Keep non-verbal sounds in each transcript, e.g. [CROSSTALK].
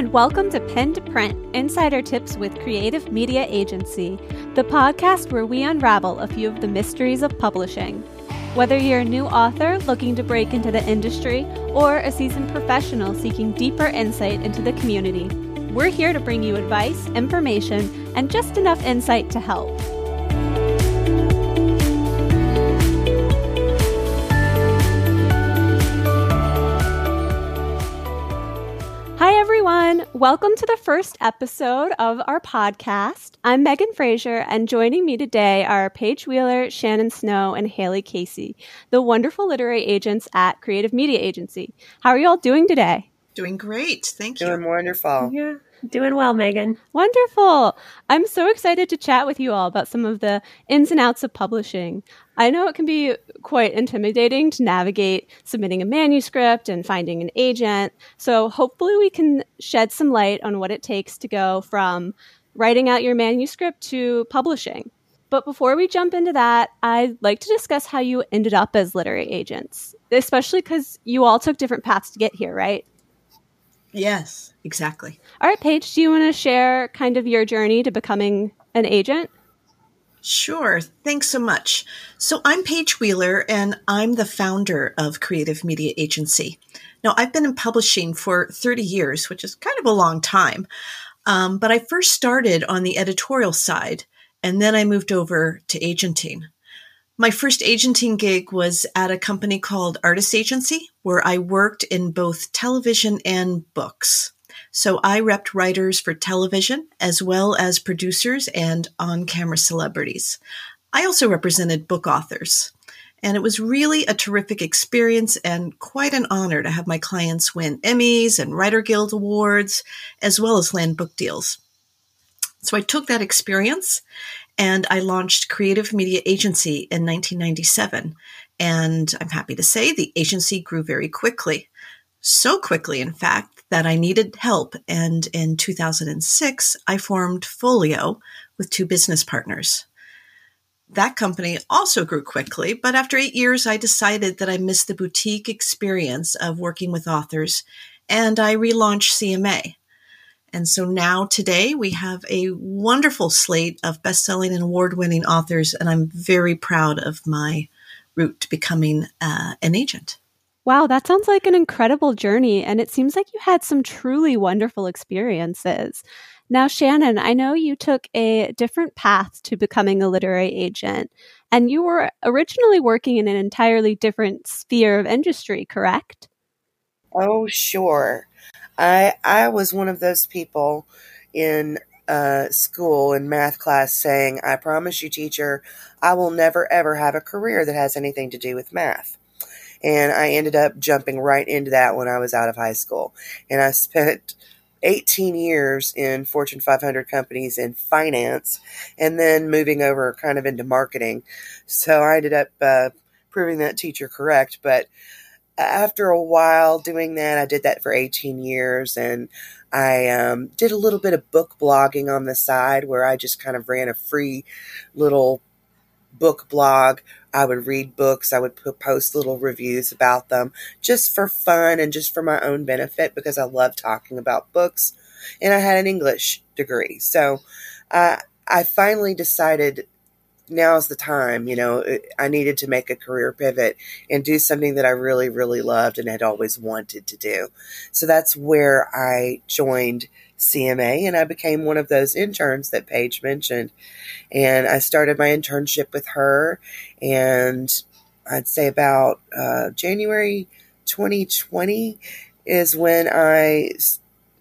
and welcome to Pen to Print Insider Tips with Creative Media Agency, the podcast where we unravel a few of the mysteries of publishing. Whether you're a new author looking to break into the industry or a seasoned professional seeking deeper insight into the community, we're here to bring you advice, information, and just enough insight to help. Everyone. Welcome to the first episode of our podcast. I'm Megan Frazier, and joining me today are Paige Wheeler, Shannon Snow, and Haley Casey, the wonderful literary agents at Creative Media Agency. How are you all doing today? Doing great. Thank you. Doing wonderful. Yeah. Doing well, Megan. Wonderful. I'm so excited to chat with you all about some of the ins and outs of publishing. I know it can be quite intimidating to navigate submitting a manuscript and finding an agent. So hopefully we can shed some light on what it takes to go from writing out your manuscript to publishing. But before we jump into that, I'd like to discuss how you ended up as literary agents, especially because you all took different paths to get here, right? Yes, exactly. All right, Paige, do you want to share kind of your journey to becoming an agent? Sure. Thanks so much. So I'm Paige Wheeler and I'm the founder of Creative Media Agency. Now I've been in publishing for 30 years, which is kind of a long time. Um, but I first started on the editorial side and then I moved over to agenting. My first agenting gig was at a company called Artist Agency, where I worked in both television and books. So I repped writers for television as well as producers and on camera celebrities. I also represented book authors. And it was really a terrific experience and quite an honor to have my clients win Emmys and Writer Guild Awards, as well as land book deals. So I took that experience and I launched Creative Media Agency in 1997. And I'm happy to say the agency grew very quickly. So quickly, in fact, that I needed help. And in 2006, I formed Folio with two business partners. That company also grew quickly, but after eight years, I decided that I missed the boutique experience of working with authors and I relaunched CMA. And so now today we have a wonderful slate of best-selling and award-winning authors, and I'm very proud of my route to becoming uh, an agent. Wow, that sounds like an incredible journey, and it seems like you had some truly wonderful experiences. Now, Shannon, I know you took a different path to becoming a literary agent, and you were originally working in an entirely different sphere of industry, correct? Oh, sure. I I was one of those people in uh, school in math class saying, "I promise you, teacher, I will never ever have a career that has anything to do with math." And I ended up jumping right into that when I was out of high school, and I spent 18 years in Fortune 500 companies in finance, and then moving over kind of into marketing. So I ended up uh, proving that teacher correct, but after a while doing that, I did that for 18 years and I um, did a little bit of book blogging on the side where I just kind of ran a free little book blog. I would read books, I would post little reviews about them just for fun and just for my own benefit because I love talking about books. And I had an English degree. So uh, I finally decided now's the time. You know, I needed to make a career pivot and do something that I really, really loved and had always wanted to do. So that's where I joined CMA and I became one of those interns that Paige mentioned. And I started my internship with her and I'd say about uh, January 2020 is when I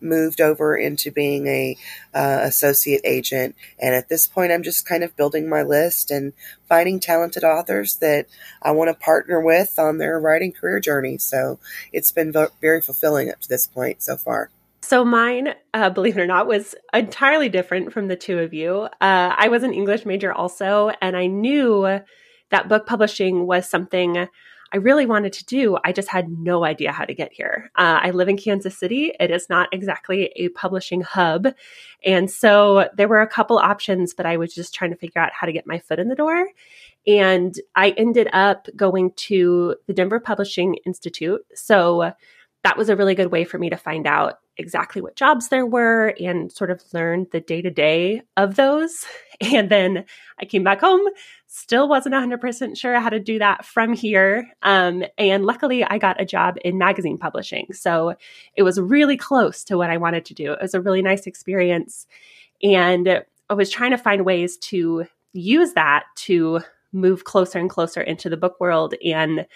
moved over into being a uh, associate agent. And at this point i'm just kind of building my list and finding talented authors that i want to partner with on their writing career journey. So it's been very fulfilling up to this point so far. So mine, uh, believe it or not, was entirely different from the two of you. Uh, I was an English major also, and I knew that book publishing was something I really wanted to do. I just had no idea how to get here. Uh, I live in Kansas City. It is not exactly a publishing hub. And so there were a couple options, but I was just trying to figure out how to get my foot in the door. And I ended up going to the Denver Publishing Institute. So that was a really good way for me to find out exactly what jobs there were and sort of learn the day to day of those. [LAUGHS] And then I came back home, still wasn't 100% sure how to do that from here. Um, and luckily, I got a job in magazine publishing. So it was really close to what I wanted to do. It was a really nice experience. And I was trying to find ways to use that to move closer and closer into the book world and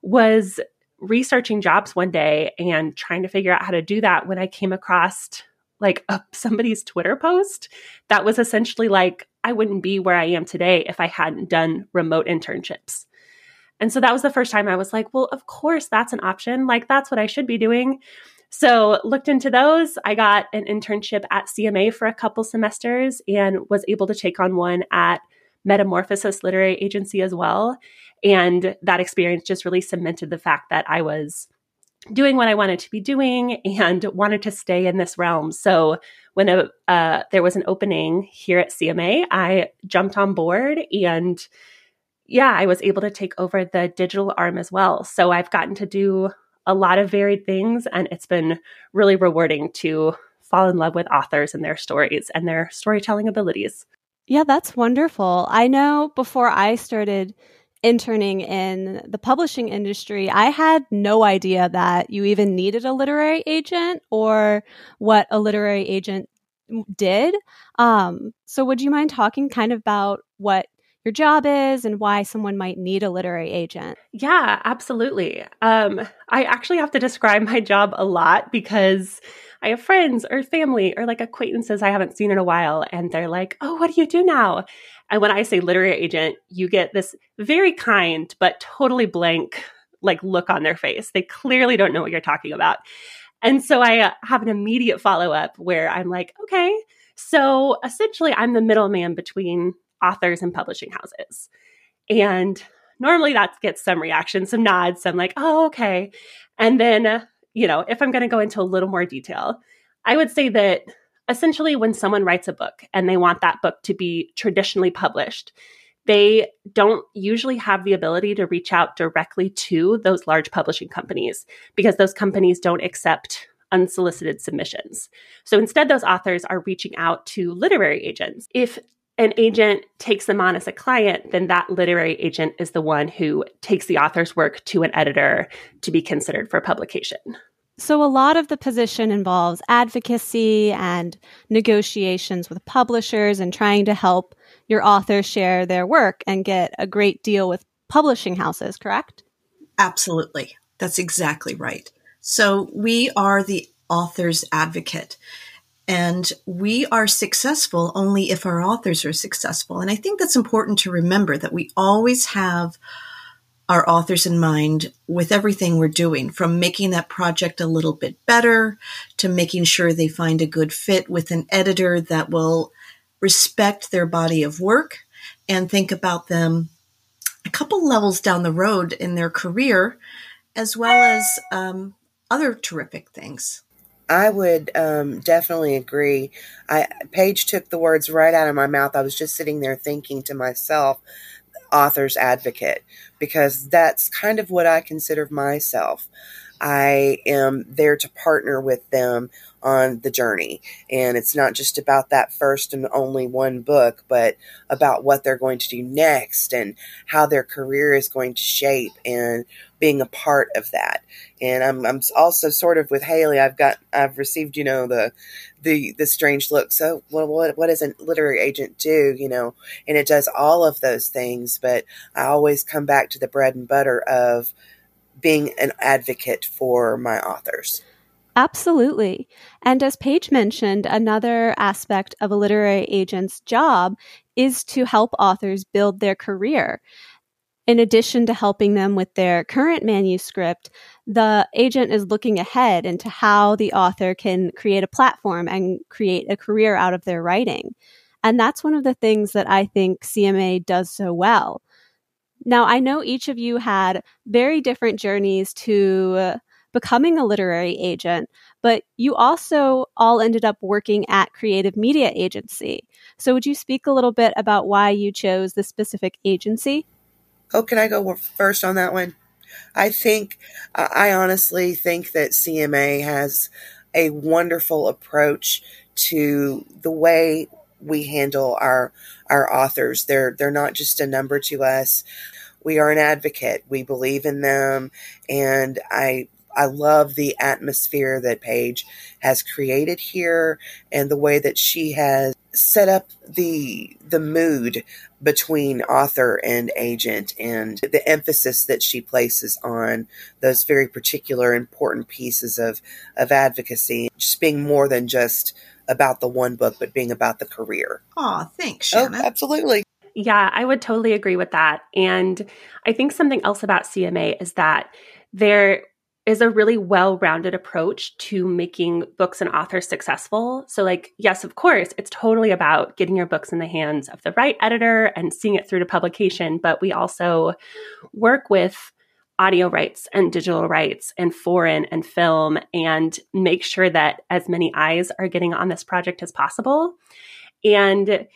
was researching jobs one day and trying to figure out how to do that when I came across like a, [LAUGHS] somebody's Twitter post that was essentially like, I wouldn't be where I am today if I hadn't done remote internships. And so that was the first time I was like, well, of course, that's an option. Like, that's what I should be doing. So, looked into those. I got an internship at CMA for a couple semesters and was able to take on one at Metamorphosis Literary Agency as well. And that experience just really cemented the fact that I was doing what I wanted to be doing and wanted to stay in this realm. So when a, uh, there was an opening here at CMA, I jumped on board and yeah, I was able to take over the digital arm as well. So I've gotten to do a lot of varied things and it's been really rewarding to fall in love with authors and their stories and their storytelling abilities. Yeah, that's wonderful. I know before I started interning in the publishing industry, I had no idea that you even needed a literary agent or what a literary agent did. Um, so, would you mind talking kind of about what your job is and why someone might need a literary agent? Yeah, absolutely. Um, I actually have to describe my job a lot because I have friends or family or like acquaintances I haven't seen in a while, and they're like, Oh, what do you do now? And when I say literary agent, you get this very kind but totally blank like look on their face. They clearly don't know what you're talking about. And so I uh, have an immediate follow up where I'm like, okay, so essentially I'm the middleman between authors and publishing houses. And normally that gets some reaction, some nods, some like, oh, okay. And then uh, you know, if I'm going to go into a little more detail, I would say that essentially when someone writes a book and they want that book to be traditionally published, they don't usually have the ability to reach out directly to those large publishing companies because those companies don't accept unsolicited submissions. So instead, those authors are reaching out to literary agents. If an agent takes them on as a client, then that literary agent is the one who takes the author's work to an editor to be considered for publication. So, a lot of the position involves advocacy and negotiations with publishers and trying to help your author share their work and get a great deal with publishing houses, correct? Absolutely. That's exactly right. So, we are the author's advocate. And we are successful only if our authors are successful. And I think that's important to remember that we always have our authors in mind with everything we're doing, from making that project a little bit better to making sure they find a good fit with an editor that will respect their body of work and think about them a couple levels down the road in their career, as well as um, other terrific things. I would um, definitely agree. I Paige took the words right out of my mouth. I was just sitting there thinking to myself, author's advocate, because that's kind of what I consider myself. I am there to partner with them on the journey. And it's not just about that first and only one book, but about what they're going to do next and how their career is going to shape and being a part of that. And I'm, I'm also sort of with Haley. I've got, I've received, you know, the, the, the strange look. So well, what, what does a literary agent do? You know, and it does all of those things, but I always come back to the bread and butter of being an advocate for my authors. Absolutely. And as Paige mentioned, another aspect of a literary agent's job is to help authors build their career. In addition to helping them with their current manuscript, the agent is looking ahead into how the author can create a platform and create a career out of their writing. And that's one of the things that I think CMA does so well. Now, I know each of you had very different journeys to becoming a literary agent, but you also all ended up working at Creative Media Agency. So, would you speak a little bit about why you chose the specific agency? Oh, can I go first on that one? I think, I honestly think that CMA has a wonderful approach to the way we handle our our authors. They're they're not just a number to us. We are an advocate. We believe in them, and I I love the atmosphere that Paige has created here and the way that she has set up the the mood between author and agent and the emphasis that she places on those very particular important pieces of of advocacy just being more than just about the one book but being about the career. Oh, thanks, Shannon. Oh, absolutely. Yeah, I would totally agree with that. And I think something else about CMA is that there is a really well rounded approach to making books and authors successful. So, like, yes, of course, it's totally about getting your books in the hands of the right editor and seeing it through to publication. But we also work with audio rights and digital rights and foreign and film and make sure that as many eyes are getting on this project as possible. And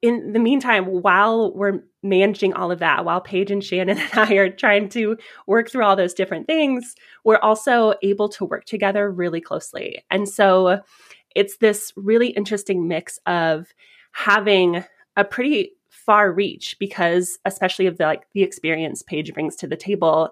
in the meantime, while we're managing all of that, while Paige and Shannon [LAUGHS] and I are trying to work through all those different things, we're also able to work together really closely. And so it's this really interesting mix of having a pretty far reach because especially of the like the experience Paige brings to the table,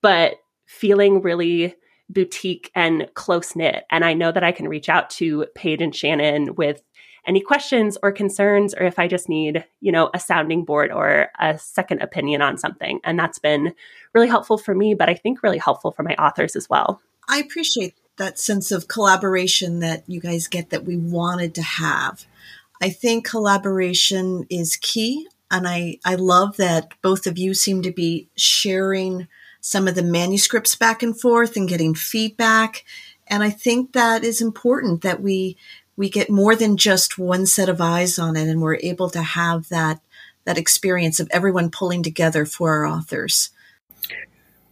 but feeling really boutique and close knit. And I know that I can reach out to Paige and Shannon with any questions or concerns or if I just need, you know, a sounding board or a second opinion on something. And that's been really helpful for me, but I think really helpful for my authors as well. I appreciate that sense of collaboration that you guys get that we wanted to have. I think collaboration is key. And I, I love that both of you seem to be sharing some of the manuscripts back and forth and getting feedback. And I think that is important that we we get more than just one set of eyes on it and we're able to have that that experience of everyone pulling together for our authors.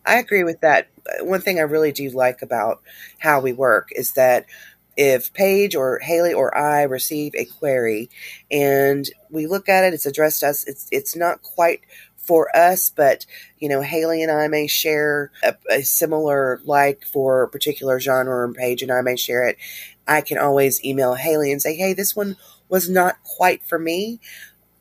I agree with that. One thing I really do like about how we work is that if Paige or Haley or I receive a query and we look at it, it's addressed us, it's it's not quite for us, but you know, Haley and I may share a, a, similar like for a particular genre, and Paige and I may share it. I can always email Haley and say, "Hey, this one was not quite for me."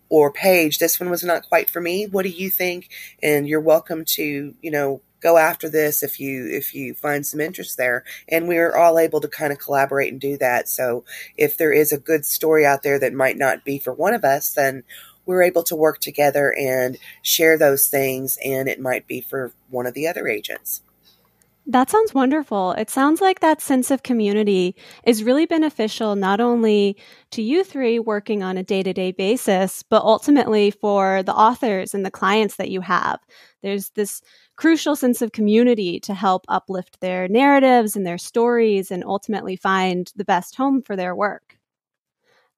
Or Paige, this one was not quite for me. What do you think? And you're welcome to, you know, go after this if you if you find some interest there and we're all able to kind of collaborate and do that so if there is a good story out there that might not be for one of us then we're able to work together and share those things, and it might be for one of the other agents. That sounds wonderful. It sounds like that sense of community is really beneficial not only to you three working on a day to day basis, but ultimately for the authors and the clients that you have. There's this crucial sense of community to help uplift their narratives and their stories and ultimately find the best home for their work.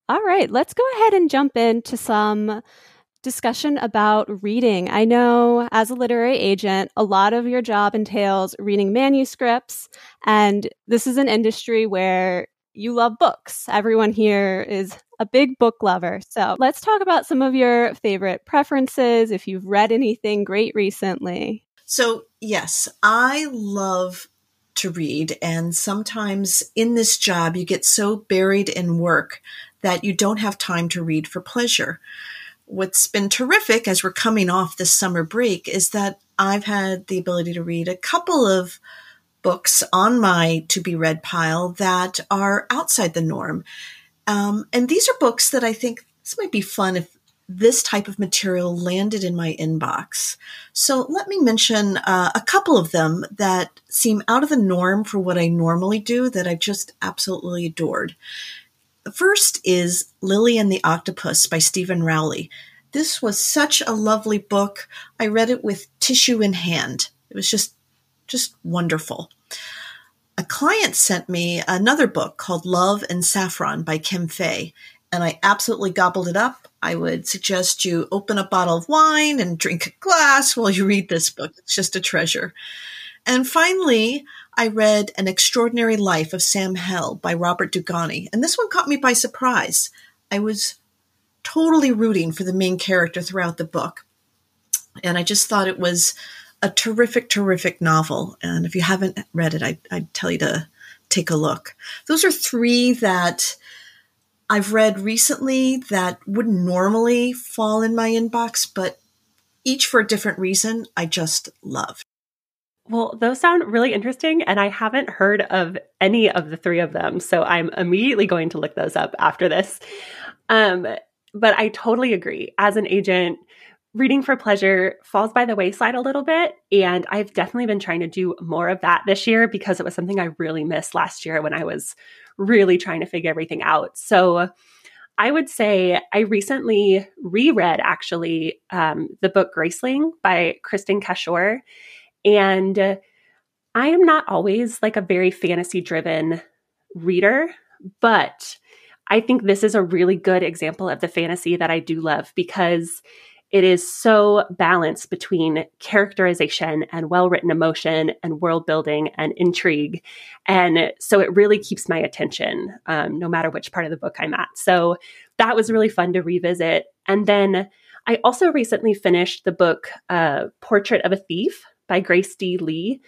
All right, let's go ahead and jump into some discussion about reading. I know as a literary agent, a lot of your job entails reading manuscripts, and this is an industry where you love books. Everyone here is a big book lover. So let's talk about some of your favorite preferences, if you've read anything great recently. So, yes, I love to read. And sometimes in this job, you get so buried in work that you don't have time to read for pleasure. What's been terrific as we're coming off this summer break is that I've had the ability to read a couple of books on my to be read pile that are outside the norm. Um, and these are books that I think this might be fun if this type of material landed in my inbox. So let me mention uh, a couple of them that seem out of the norm for what I normally do that I've just absolutely adored. The first is Lily and the Octopus by Steven Rowley. This was such a lovely book. I read it with tissue in hand. It was just just wonderful. A client sent me another book called Love and Saffron by Kim Fay, and I absolutely gobbled it up. I would suggest you open a bottle of wine and drink a glass while you read this book. It's just a treasure. And finally, I read An Extraordinary Life of Sam Hell by Robert Dugoni, and this one caught me by surprise. I was totally rooting for the main character throughout the book, and I just thought it was a terrific, terrific novel. And if you haven't read it, I, I'd tell you to take a look. Those are three that I've read recently that wouldn't normally fall in my inbox, but each for a different reason, I just loved. Well, those sound really interesting, and I haven't heard of any of the three of them. So I'm immediately going to look those up after this. Um, but I totally agree. As an agent, reading for pleasure falls by the wayside a little bit. And I've definitely been trying to do more of that this year because it was something I really missed last year when I was really trying to figure everything out. So I would say I recently reread actually um, the book Graceling by Kristin Cashore. And I am not always like a very fantasy driven reader, but I think this is a really good example of the fantasy that I do love because it is so balanced between characterization and well written emotion and world building and intrigue. And so it really keeps my attention um, no matter which part of the book I'm at. So that was really fun to revisit. And then I also recently finished the book uh, Portrait of a Thief by Grace D. Li.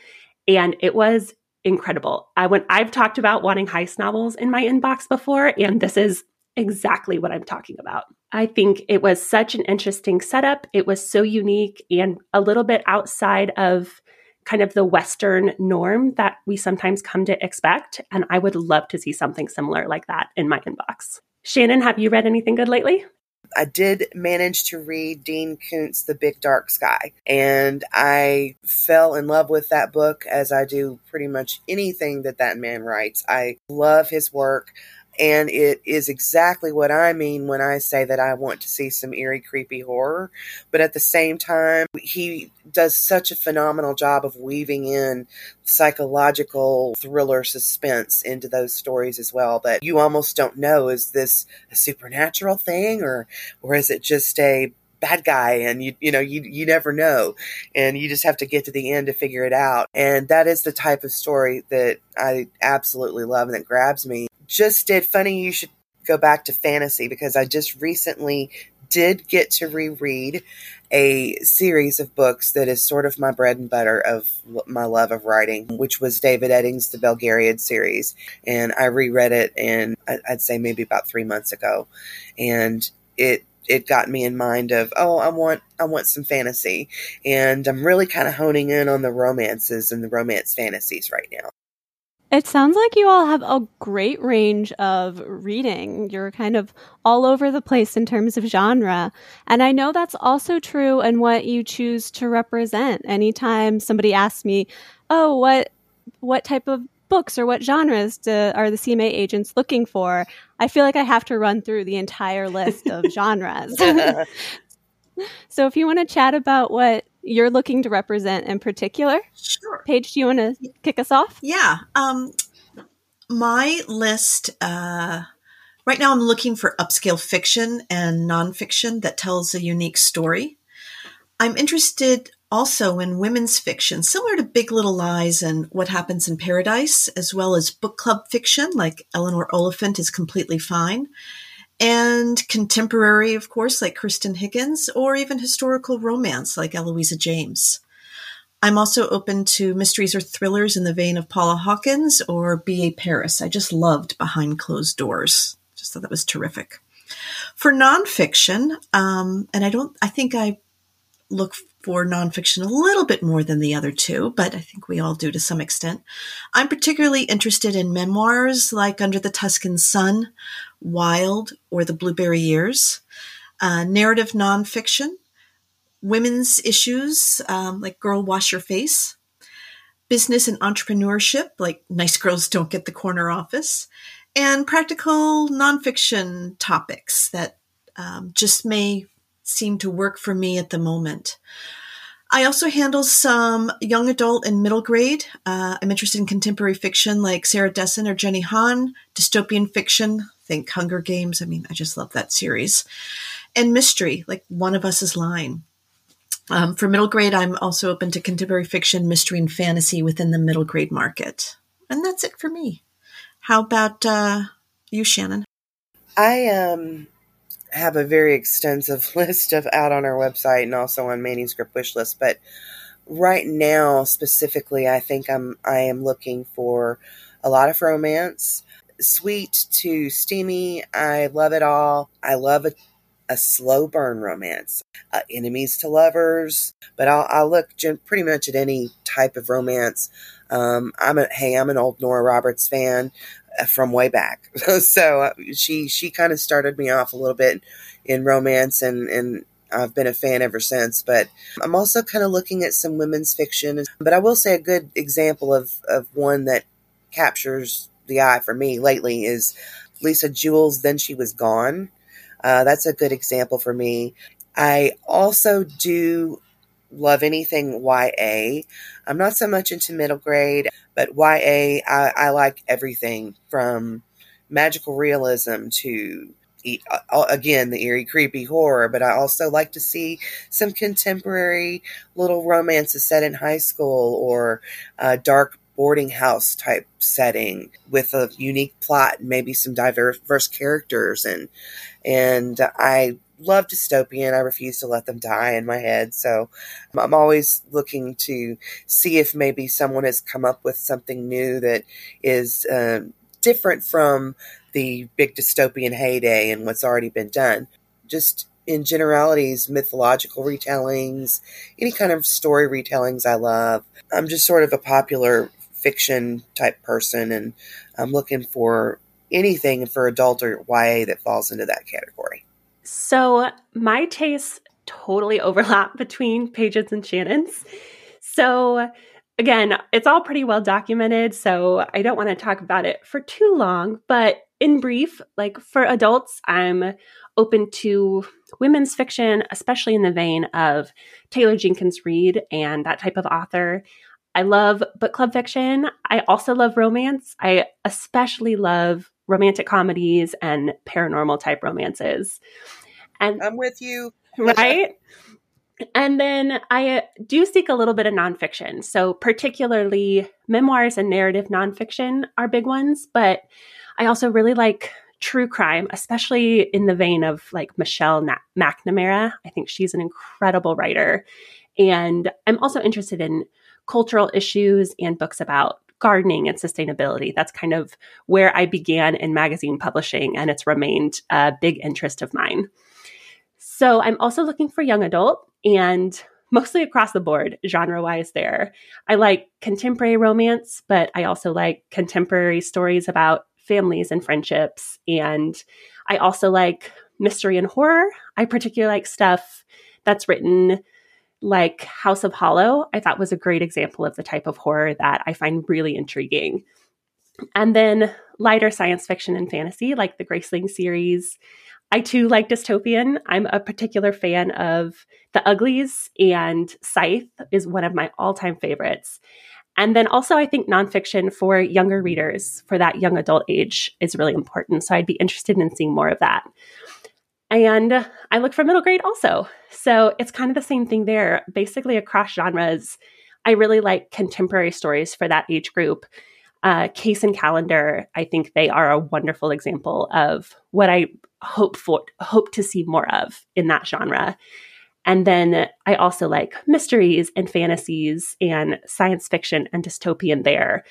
And it was incredible. I when I've talked about wanting heist novels in my inbox before, and this is exactly what I'm talking about. I think it was such an interesting setup. It was so unique and a little bit outside of kind of the Western norm that we sometimes come to expect. And I would love to see something similar like that in my inbox. Shannon, have you read anything good lately? I did manage to read Dean Koontz' The Big Dark Sky, and I fell in love with that book as I do pretty much anything that that man writes. I love his work. And it is exactly what I mean when I say that I want to see some eerie, creepy horror. But at the same time, he does such a phenomenal job of weaving in psychological thriller suspense into those stories as well that you almost don't know is this a supernatural thing or or is it just a bad guy? And you you know you you never know. And you just have to get to the end to figure it out. And that is the type of story that I absolutely love and that grabs me just did funny you should go back to fantasy because I just recently did get to reread a series of books that is sort of my bread and butter of my love of writing, which was David Eddings' The Belgariad series. And I reread it in, I'd say maybe about three months ago. And it it got me in mind of oh I want I want some fantasy and I'm really kind of honing in on the romances and the romance fantasies right now. It sounds like you all have a great range of reading. You're kind of all over the place in terms of genre. And I know that's also true in what you choose to represent. Anytime somebody asks me, "Oh, what what type of books or what genres do, are the CMA agents looking for?" I feel like I have to run through the entire list of [LAUGHS] genres. [LAUGHS] so if you want to chat about what you're looking to represent in particular, sure. Paige, do you want to kick us off? Yeah. Um, my list. Uh, right now, I'm looking for upscale fiction and nonfiction that tells a unique story. I'm interested also in women's fiction, similar to Big Little Lies and What Happens in Paradise, as well as book club fiction like Eleanor Oliphant is Completely Fine, and contemporary, of course, like Kristan Higgins, or even historical romance like Eloisa James. I'm also open to mysteries or thrillers in the vein of Paula Hawkins or B.A. Paris. I just loved Behind Closed Doors. Just thought that was terrific. For nonfiction, um, and I don't, I think I look for nonfiction a little bit more than the other two, but I think we all do to some extent. I'm particularly interested in memoirs like Under the Tuscan Sun, Wild, or The Blueberry Years, uh, narrative nonfiction, women's issues um, like Girl Wash Your Face, business and entrepreneurship like Nice Girls Don't Get the Corner Office, and practical nonfiction topics that um, just may seem to work for me at the moment. I also handle some young adult and middle grade. Uh, I'm interested in contemporary fiction like Sarah Dessen or Jenny Han, dystopian fiction, think Hunger Games. I mean, I just love that series. And mystery, like One of Us is Lying. Um, for middle grade, I'm also open to contemporary fiction, mystery, and fantasy within the middle grade market. And that's it for me. How about uh, you, Shannon? I um have a very extensive [LAUGHS] list of out on our website and also on manuscript wish list. But right now specifically, I think I'm I am looking for a lot of romance, sweet to steamy. I love it all. I love a, a slow burn romance, uh, enemies to lovers. But I'll, I'll look pretty much at any type of romance. Um, I'm a hey, I'm an old Nora Roberts fan uh, from way back. [LAUGHS] so uh, she she kind of started me off a little bit in romance and and I've been a fan ever since. But I'm also kind of looking at some women's fiction. But I will say a good example of, of one that captures the eye for me lately is Lisa Jewell's Then She Was Gone. Uh, that's a good example for me. I also do love anything YA. I'm not so much into middle grade, but YA, I, I like everything from magical realism to uh, uh, again the eerie creepy horror but i also like to see some contemporary little romances set in high school or a dark boarding house type setting with a unique plot and maybe some diverse characters and and i love dystopian i refuse to let them die in my head so i'm always looking to see if maybe someone has come up with something new that is uh, different from the big dystopian heyday and what's already been done. Just in generalities, mythological retellings, any kind of story retellings I love. I'm just sort of a popular fiction type person and I'm looking for anything for adult or YA that falls into that category. So my tastes totally overlap [LAUGHS] between Paige's and Shannon's. So again, it's all pretty well documented, so I don't want to talk about it for too long, but in brief, like for adults, I'm open to women's fiction, especially in the vein of Taylor Jenkins Reid and that type of author. I love book club fiction. I also love romance. I especially love romantic comedies and paranormal type romances. And I'm with you. Right? And then I uh, do seek a little bit of nonfiction. So, particularly memoirs and narrative nonfiction are big ones, but I also really like true crime, especially in the vein of like Michelle Na- McNamara. I think she's an incredible writer. And I'm also interested in cultural issues and books about gardening and sustainability. That's kind of where I began in magazine publishing, and it's remained a big interest of mine. So I'm also looking for young adult and mostly across the board, genre wise, there. I like contemporary romance, but I also like contemporary stories about families and friendships. And I also like mystery and horror. I particularly like stuff that's written like House of Hollow. I thought was a great example of the type of horror that I find really intriguing. And then lighter science fiction and fantasy, like the Graceling series. I too like dystopian. I'm a particular fan of The Uglies, and Scythe is one of my all time favorites. And then also, I think nonfiction for younger readers for that young adult age is really important. So I'd be interested in seeing more of that. And I look for middle grade also. So it's kind of the same thing there. Basically, across genres, I really like contemporary stories for that age group. Uh, Kacen Callender, I think they are a wonderful example of what I hope for, hope to see more of in that genre. And then I also like mysteries and fantasies and science fiction and dystopian there.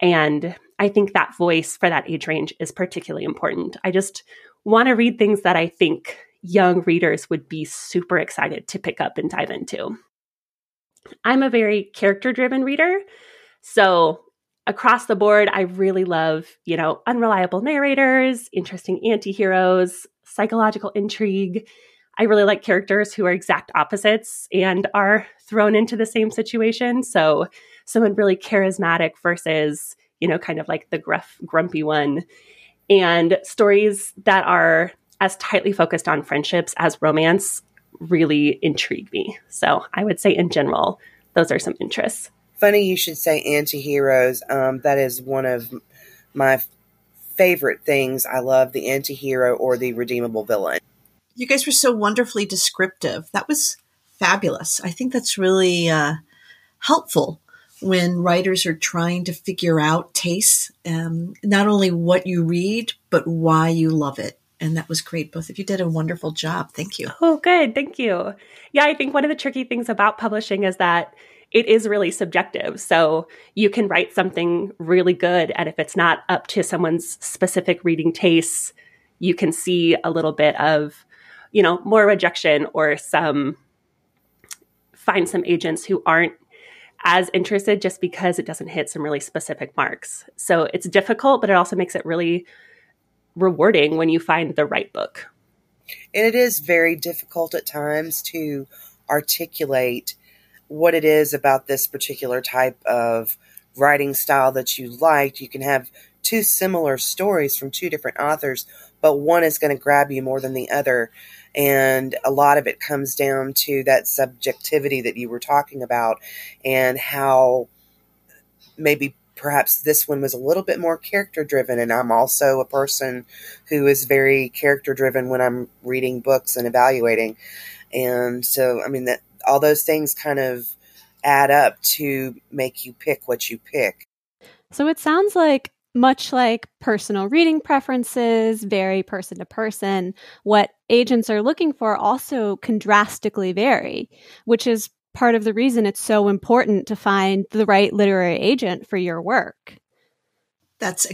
And I think that voice for that age range is particularly important. I just want to read things that I think young readers would be super excited to pick up and dive into. I'm a very character driven reader. So across the board, I really love, you know, unreliable narrators, interesting anti heroes, psychological intrigue, I really like characters who are exact opposites and are thrown into the same situation. So someone really charismatic versus, you know, kind of like the gruff, grumpy one. And stories that are as tightly focused on friendships as romance really intrigue me. So I would say in general, those are some interests. Funny you should say anti-heroes. Um, that is one of my favorite things. I love the anti-hero or the redeemable villain. You guys were so wonderfully descriptive. That was fabulous. I think that's really uh, helpful when writers are trying to figure out tastes, um, not only what you read, but why you love it. and that was great. Both of you did a wonderful job. Thank you. Oh, good. Thank you. Yeah, I think one of the tricky things about publishing is that it is really subjective. So you can write something really good, and if it's not up to someone's specific reading tastes, you can see a little bit of, you know, more rejection or some find some agents who aren't as interested just because it doesn't hit some really specific marks. So it's difficult, but it also makes it really rewarding when you find the right book. And it is very difficult at times to articulate what it is about this particular type of writing style that you liked. You can have two similar stories from two different authors, but one is going to grab you more than the other. And a lot of it comes down to that subjectivity that you were talking about and how maybe perhaps this one was a little bit more character driven. And I'm also a person who is very character driven when I'm reading books and evaluating. And so, I mean, that all those things kind of add up to make you pick what you pick. So it sounds like much like personal reading preferences vary person to person, what agents are looking for also can drastically vary, which is part of the reason it's so important to find the right literary agent for your work. That's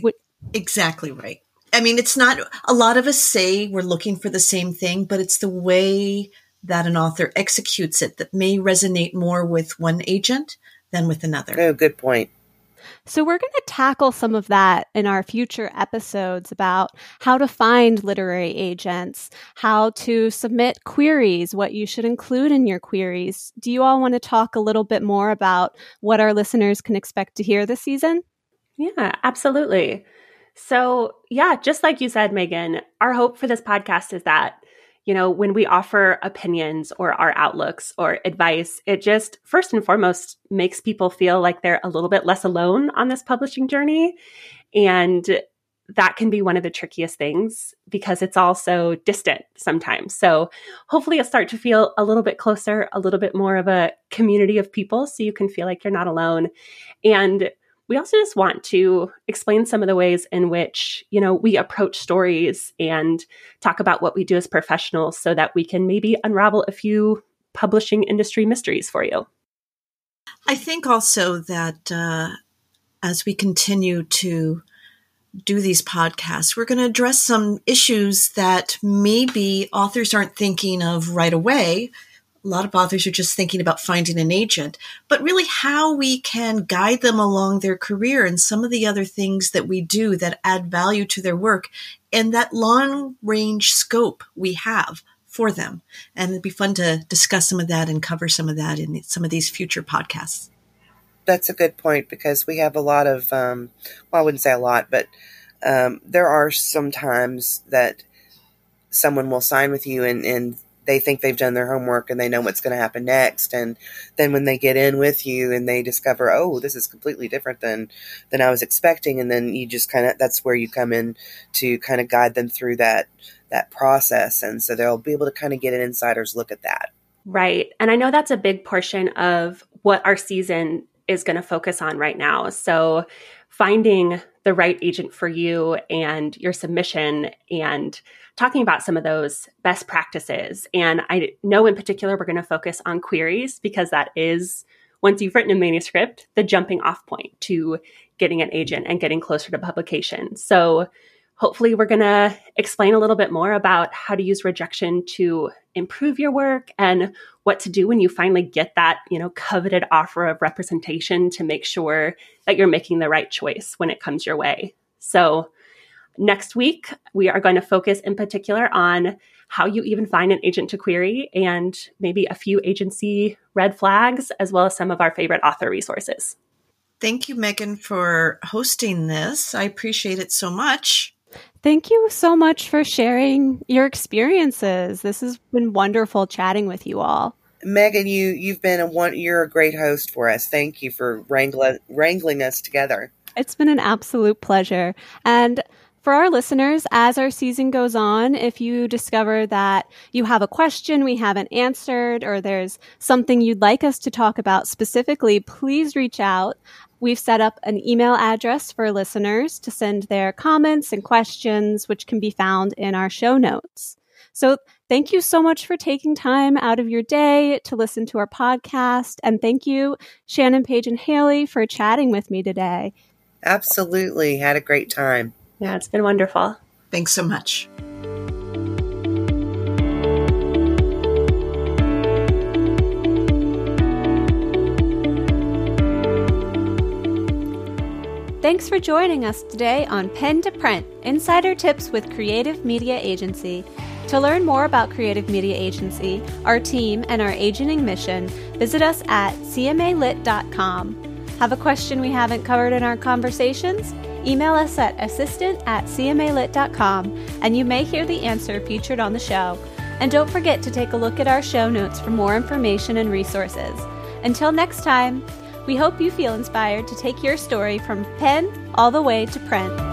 exactly right. I mean, it's not, a lot of us say we're looking for the same thing, but it's the way that an author executes it that may resonate more with one agent than with another. Oh, good point. So, we're going to tackle some of that in our future episodes about how to find literary agents, how to submit queries, what you should include in your queries. Do you all want to talk a little bit more about what our listeners can expect to hear this season? Yeah, absolutely. So, yeah, just like you said, Megan, our hope for this podcast is that you know, when we offer opinions or our outlooks or advice, it just first and foremost makes people feel like they're a little bit less alone on this publishing journey. And that can be one of the trickiest things because it's also distant sometimes. So hopefully you'll start to feel a little bit closer, a little bit more of a community of people so you can feel like you're not alone. And we also just want to explain some of the ways in which you know we approach stories and talk about what we do as professionals so that we can maybe unravel a few publishing industry mysteries for you. I think also that uh, as we continue to do these podcasts we're going to address some issues that maybe authors aren't thinking of right away a lot of authors are just thinking about finding an agent, but really how we can guide them along their career and some of the other things that we do that add value to their work and that long range scope we have for them. And it'd be fun to discuss some of that and cover some of that in some of these future podcasts. That's a good point because we have a lot of, um, well, I wouldn't say a lot, but um, there are some times that someone will sign with you and, and they think they've done their homework and they know what's going to happen next. And then when they get in with you and they discover oh this is completely different than than I was expecting. And then you just kind of that's where you come in to kind of guide them through that that process. And so they'll be able to kind of get an insider's look at that. Right. And I know that's a big portion of what our season is going to focus on right now. So finding the right agent for you and your submission and talking about some of those best practices. And I know in particular, we're going to focus on queries because that is, once you've written a manuscript, the jumping off point to getting an agent and getting closer to publication. So hopefully we're going to explain a little bit more about how to use rejection to improve your work and what to do when you finally get that you know coveted offer of representation to make sure that you're making the right choice when it comes your way so Next week, we are going to focus in particular on how you even find an agent to query and maybe a few agency red flags, as well as some of our favorite author resources. Thank you, Megan, for hosting this. I appreciate it so much. Thank you so much for sharing your experiences. This has been wonderful chatting with you all. Megan, you you've been a one you're a great host for us. Thank you for wrangling wrangling us together. It's been an absolute pleasure. And for our listeners, as our season goes on, if you discover that you have a question we haven't answered or there's something you'd like us to talk about specifically, please reach out. We've set up an email address for listeners to send their comments and questions, which can be found in our show notes. So thank you so much for taking time out of your day to listen to our podcast. And thank you, Shannon Paige and Haley, for chatting with me today. Absolutely. Had a great time. Yeah, it's been wonderful. Thanks so much. Thanks for joining us today on Pen to Print Insider Tips with Creative Media Agency. To learn more about Creative Media Agency, our team, and our agenting mission, visit us at cmalit.com. Have a question we haven't covered in our conversations? Email us at assistant at cmalit.com and you may hear the answer featured on the show. And don't forget to take a look at our show notes for more information and resources. Until next time, we hope you feel inspired to take your story from pen all the way to print.